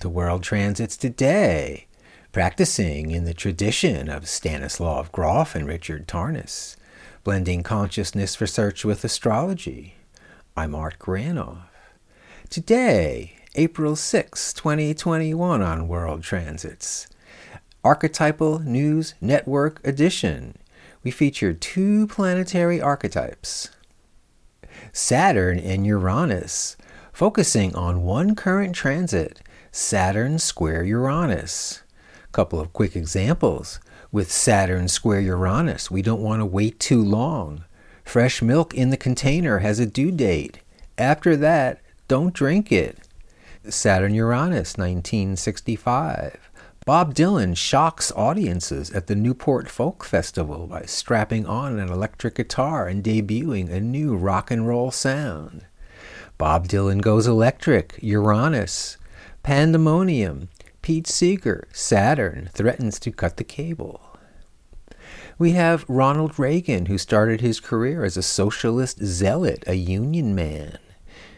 to World Transits today, practicing in the tradition of Stanislav Grof and Richard Tarnas, blending consciousness research with astrology. I'm Art Granoff. Today, April 6, 2021, on World Transits, Archetypal News Network Edition. We feature two planetary archetypes Saturn and Uranus focusing on one current transit, Saturn square Uranus. A Couple of quick examples. With Saturn square Uranus, we don't want to wait too long. Fresh milk in the container has a due date. After that, don't drink it. Saturn Uranus, 1965. Bob Dylan shocks audiences at the Newport Folk Festival by strapping on an electric guitar and debuting a new rock and roll sound. Bob Dylan Goes Electric, Uranus, Pandemonium, Pete Seeger, Saturn threatens to cut the cable. We have Ronald Reagan, who started his career as a socialist zealot, a union man,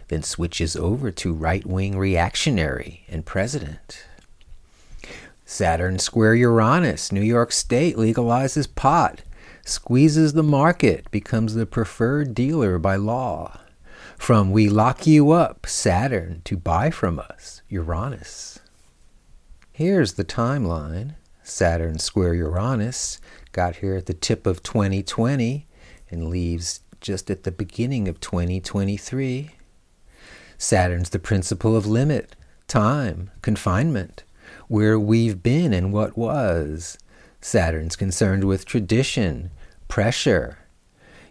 then switches over to right wing reactionary and president. Saturn Square Uranus, New York State legalizes pot, squeezes the market, becomes the preferred dealer by law. From we lock you up, Saturn, to buy from us, Uranus. Here's the timeline. Saturn square Uranus got here at the tip of 2020 and leaves just at the beginning of 2023. Saturn's the principle of limit, time, confinement, where we've been and what was. Saturn's concerned with tradition, pressure.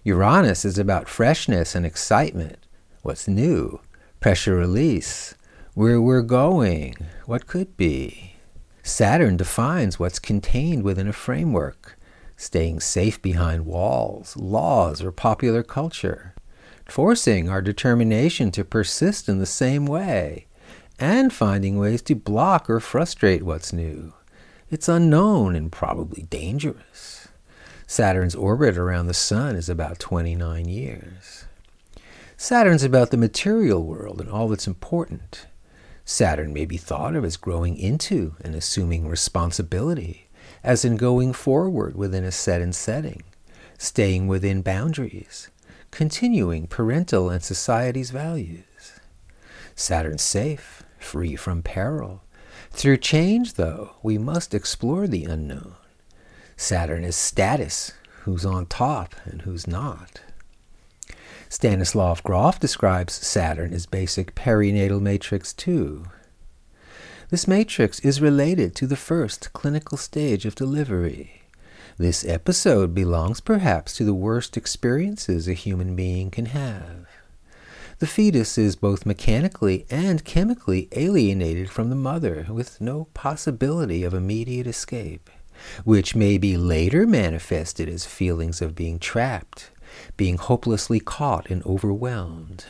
Uranus is about freshness and excitement, what's new, pressure release, where we're going, what could be. Saturn defines what's contained within a framework, staying safe behind walls, laws, or popular culture, forcing our determination to persist in the same way, and finding ways to block or frustrate what's new. It's unknown and probably dangerous. Saturn's orbit around the Sun is about 29 years. Saturn's about the material world and all that's important. Saturn may be thought of as growing into and assuming responsibility, as in going forward within a set and setting, staying within boundaries, continuing parental and society's values. Saturn's safe, free from peril. Through change, though, we must explore the unknown. Saturn is status, who's on top and who's not. Stanislav Grof describes Saturn as basic perinatal matrix 2. This matrix is related to the first clinical stage of delivery. This episode belongs perhaps to the worst experiences a human being can have. The fetus is both mechanically and chemically alienated from the mother with no possibility of immediate escape, which may be later manifested as feelings of being trapped, being hopelessly caught and overwhelmed.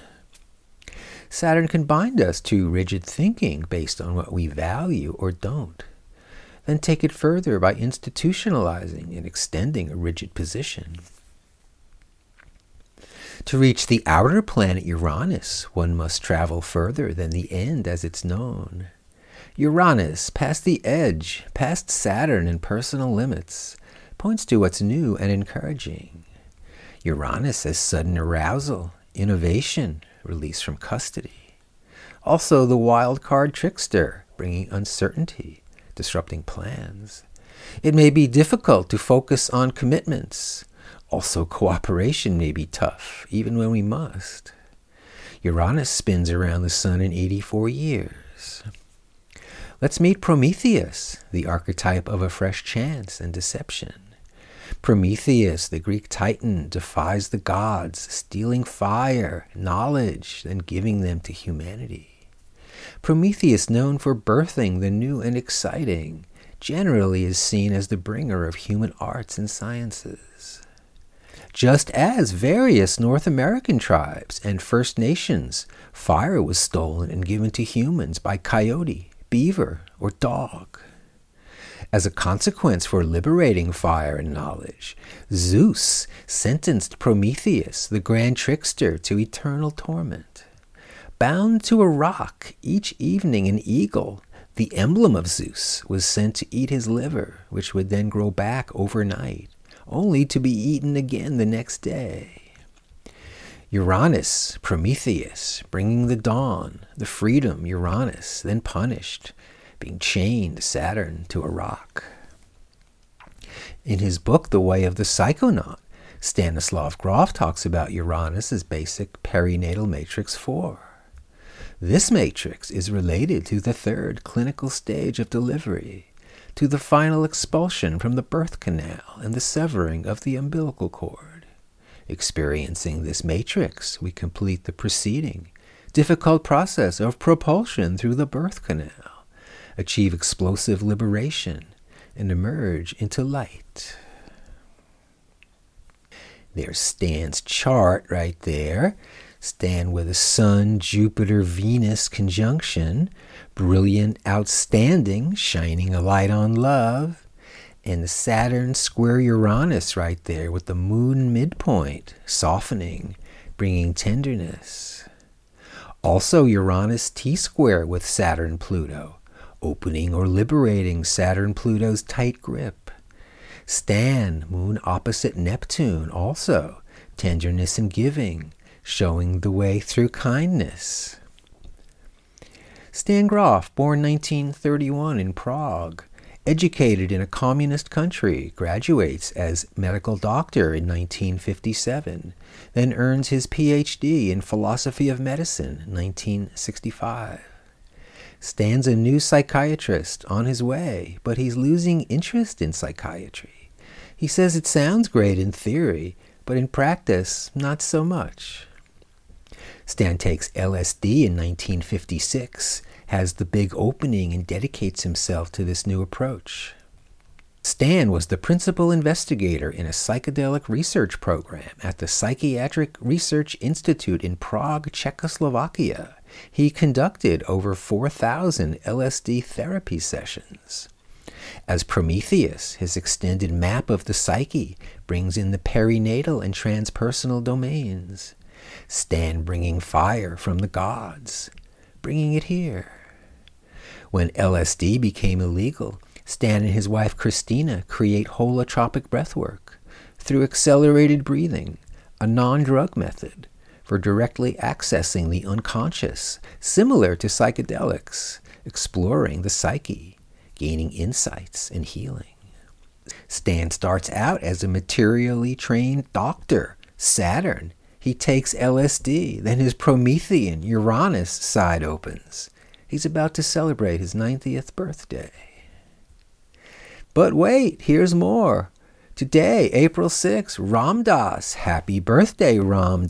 Saturn can bind us to rigid thinking based on what we value or don't, then take it further by institutionalizing and extending a rigid position. To reach the outer planet Uranus, one must travel further than the end as it's known. Uranus, past the edge, past Saturn and personal limits, points to what's new and encouraging. Uranus as sudden arousal, innovation, release from custody. Also, the wild card trickster, bringing uncertainty, disrupting plans. It may be difficult to focus on commitments. Also, cooperation may be tough, even when we must. Uranus spins around the sun in 84 years. Let's meet Prometheus, the archetype of a fresh chance and deception. Prometheus, the Greek titan, defies the gods, stealing fire, knowledge, and giving them to humanity. Prometheus, known for birthing the new and exciting, generally is seen as the bringer of human arts and sciences. Just as various North American tribes and First Nations, fire was stolen and given to humans by coyote, beaver, or dog. As a consequence for liberating fire and knowledge, Zeus sentenced Prometheus, the grand trickster, to eternal torment. Bound to a rock, each evening an eagle, The emblem of Zeus was sent to eat his liver, which would then grow back overnight, only to be eaten again the next day. Uranus, Prometheus, bringing the dawn, the freedom, Uranus, then punished, being chained, Saturn, to a rock. In his book, The Way of the Psychonaut, Stanislav Grof talks about Uranus as basic perinatal matrix 4. This matrix is related to the third clinical stage of delivery, to the final expulsion from the birth canal and the severing of the umbilical cord. Experiencing this matrix, we complete the preceding, difficult process of propulsion through the birth canal, achieve explosive liberation, and emerge into light. There's Stan's chart right there. Stan with a Sun, Jupiter, Venus conjunction, brilliant, outstanding, shining a light on love, and Saturn square Uranus right there with the moon midpoint, softening, bringing tenderness. Also, Uranus T square with Saturn Pluto, opening or liberating Saturn Pluto's tight grip. Stan, moon opposite Neptune, also tenderness and giving, showing the way through kindness. Stan Grof, born 1931 in Prague, educated in a communist country, graduates as medical doctor in 1957, then earns his PhD in philosophy of medicine 1965. Stan's a new psychiatrist on his way, but he's losing interest in psychiatry. He says it sounds great in theory, but in practice, not so much. Stan takes LSD in 1956, has the big opening, and dedicates himself to this new approach. Stan was the principal investigator in a psychedelic research program at the Psychiatric Research Institute in Prague, Czechoslovakia. He conducted over 4,000 LSD therapy sessions. As Prometheus, his extended map of the psyche brings in the perinatal and transpersonal domains. Stan bringing fire from the gods, bringing it here. When LSD became illegal, Stan and his wife Christina create holotropic breathwork through accelerated breathing, a non drug method for directly accessing the unconscious, similar to psychedelics, exploring the psyche, gaining insights and healing. Stan starts out as a materially trained doctor, Saturn, he takes LSD. Then his Promethean, Uranus side opens. He's about to celebrate his 90th birthday. But wait, here's more. Today, April 6th, Ram. Happy birthday, Ram.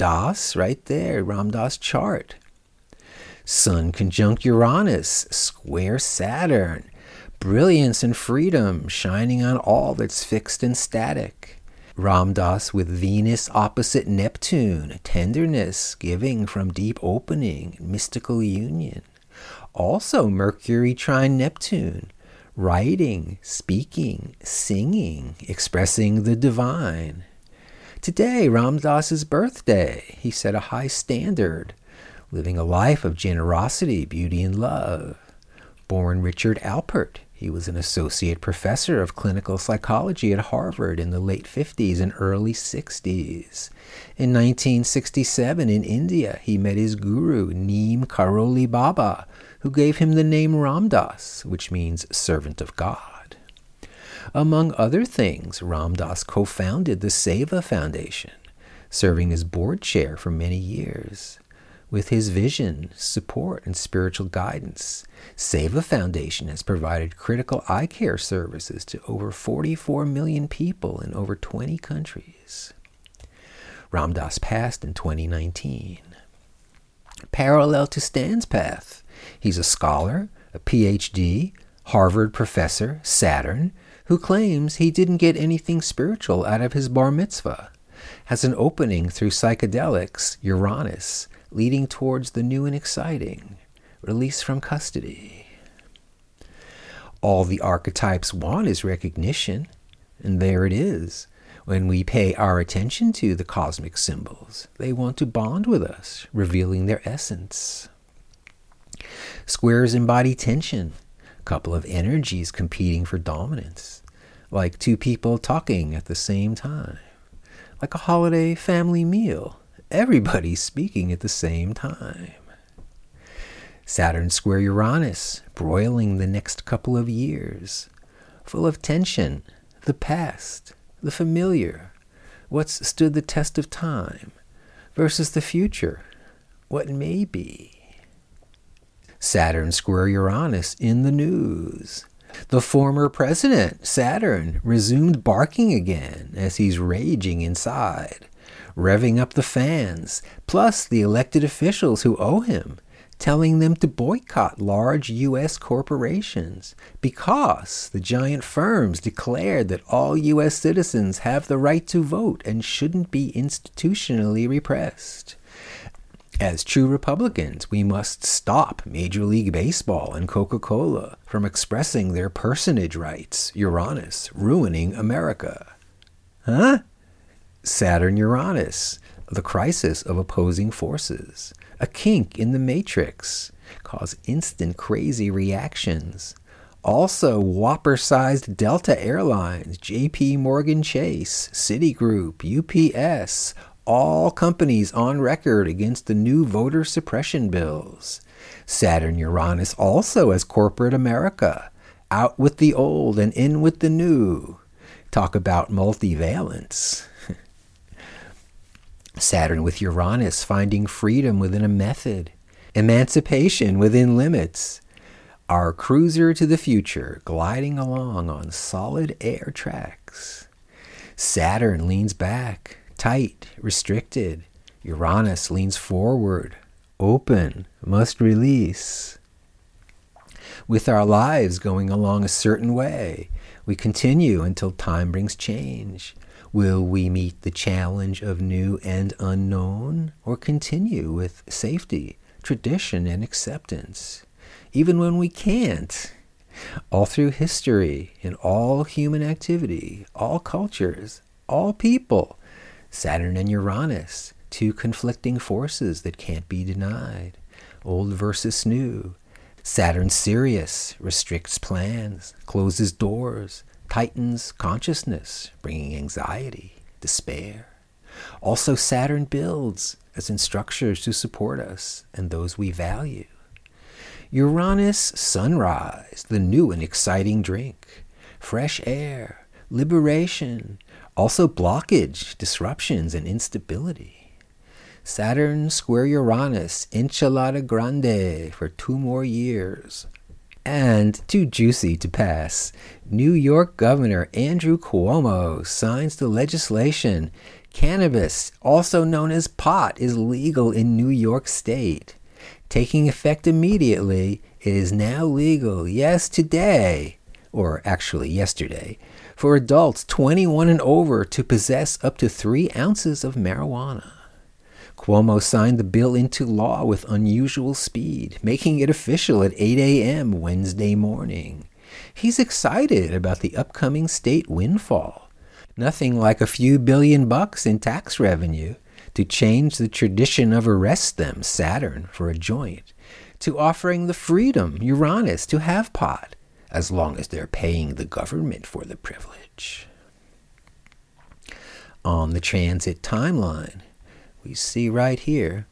Right there, Ram chart. Sun conjunct Uranus, square Saturn. Brilliance and freedom shining on all that's fixed and static. Ram with Venus opposite Neptune, tenderness, giving from deep opening, mystical union. Also Mercury trine Neptune, writing, speaking, singing, expressing the divine. Today, Ram Dass's birthday. He set a high standard, living a life of generosity, beauty, and love. Born Richard Alpert, he was an associate professor of clinical psychology at Harvard in the late 50s and early 60s. In 1967, in India, he met his guru, Neem Karoli Baba, who gave him the name Ram Dass, which means servant of God. Among other things, Ram Dass co founded the Seva Foundation, serving as board chair for many years. With his vision, support, and spiritual guidance, Seva Foundation has provided critical eye care services to over 44 million people in over 20 countries. Ram Dass passed in 2019. Parallel to Stan's path, he's a scholar, a PhD, Harvard professor, Saturn, who claims he didn't get anything spiritual out of his bar mitzvah, has an opening through psychedelics, Uranus, leading towards the new and exciting release from custody. All the archetypes want is recognition, and there it is. When we pay our attention to the cosmic symbols, they want to bond with us, revealing their essence. Squares embody tension, a couple of energies competing for dominance, like two people talking at the same time, like a holiday family meal, everybody speaking at the same time. Saturn square Uranus, broiling the next couple of years, full of tension, the past, the familiar, what's stood the test of time, versus the future, what may be. Saturn square Uranus in the news. The former president, Saturn, resumed barking again as he's raging inside, revving up the fans, plus the elected officials who owe him, telling them to boycott large U.S. corporations because the giant firms declared that all U.S. citizens have the right to vote and shouldn't be institutionally repressed. As true Republicans, we must stop Major League Baseball and Coca Cola from expressing their personage rights, Uranus, ruining America. Huh? Saturn Uranus, the crisis of opposing forces, a kink in the matrix, cause instant crazy reactions. Also, whopper sized Delta Airlines, JP Morgan Chase, Citigroup, UPS, all companies on record against the new voter suppression bills. Saturn Uranus also as corporate America, out with the old and in with the new. Talk about multivalence. Saturn with Uranus finding freedom within a method, emancipation within limits. Our cruiser to the future gliding along on solid air tracks. Saturn leans back, tight, restricted. Uranus leans forward, open, must release. With our lives going along a certain way, we continue until time brings change. Will we meet the challenge of new and unknown, or continue with safety, tradition, and acceptance, even when we can't? All through history, in all human activity, all cultures, all people, Saturn and Uranus, two conflicting forces that can't be denied, old versus new. Saturn Sirius restricts plans, closes doors, tightens consciousness, bringing anxiety, despair. Also, Saturn builds as in structures to support us and those we value. Uranus sunrise, the new and exciting drink, fresh air, liberation, also blockage, disruptions, and instability. Saturn square Uranus, enchilada grande for two more years, and too juicy to pass, New York Governor Andrew Cuomo signs the legislation. Cannabis, also known as pot, is legal in New York State. Taking effect immediately, it is now legal, yes, today, or actually yesterday, for adults 21 and over to possess up to three ounces of marijuana. Cuomo signed the bill into law with unusual speed, making it official at 8 a.m. Wednesday morning. He's excited about the upcoming state windfall. Nothing like a few billion bucks in tax revenue to change the tradition of arrest them, Saturn, for a joint, to offering the freedom, Uranus, to have pot, as long as they're paying the government for the privilege. On the transit timeline, we see right here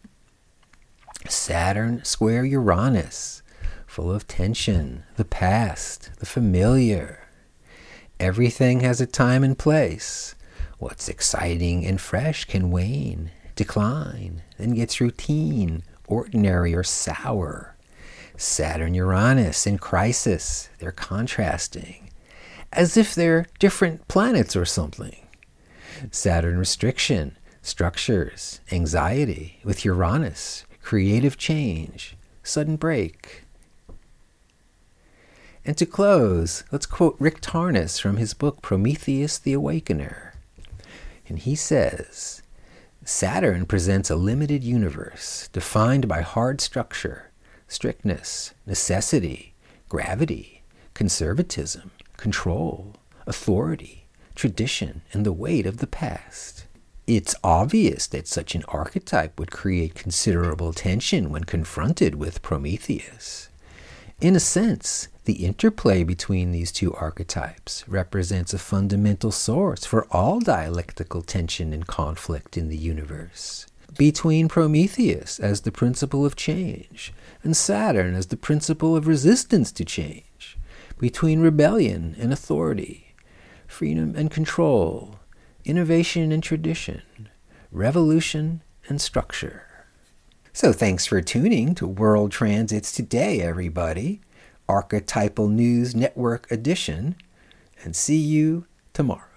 Saturn square Uranus, full of tension, the past, the familiar. Everything has a time and place. What's exciting and fresh can wane, decline, then gets routine, ordinary, or sour. Saturn Uranus in crisis, they're contrasting, as if they're different planets or something. Saturn restriction, structures, anxiety with Uranus, creative change, sudden break. And to close, let's quote Rick Tarnas from his book Prometheus the Awakener. And he says Saturn presents a limited universe defined by hard structure, strictness, necessity, gravity, conservatism, control, authority, tradition, and the weight of the past. It's obvious that such an archetype would create considerable tension when confronted with Prometheus. In a sense, The interplay between these two archetypes represents a fundamental source for all dialectical tension and conflict in the universe. Between Prometheus as the principle of change and Saturn as the principle of resistance to change. Between rebellion and authority, freedom and control, innovation and tradition, revolution and structure. So thanks for tuning to World Transits Today, everybody. Archetypal News Network edition, and see you tomorrow.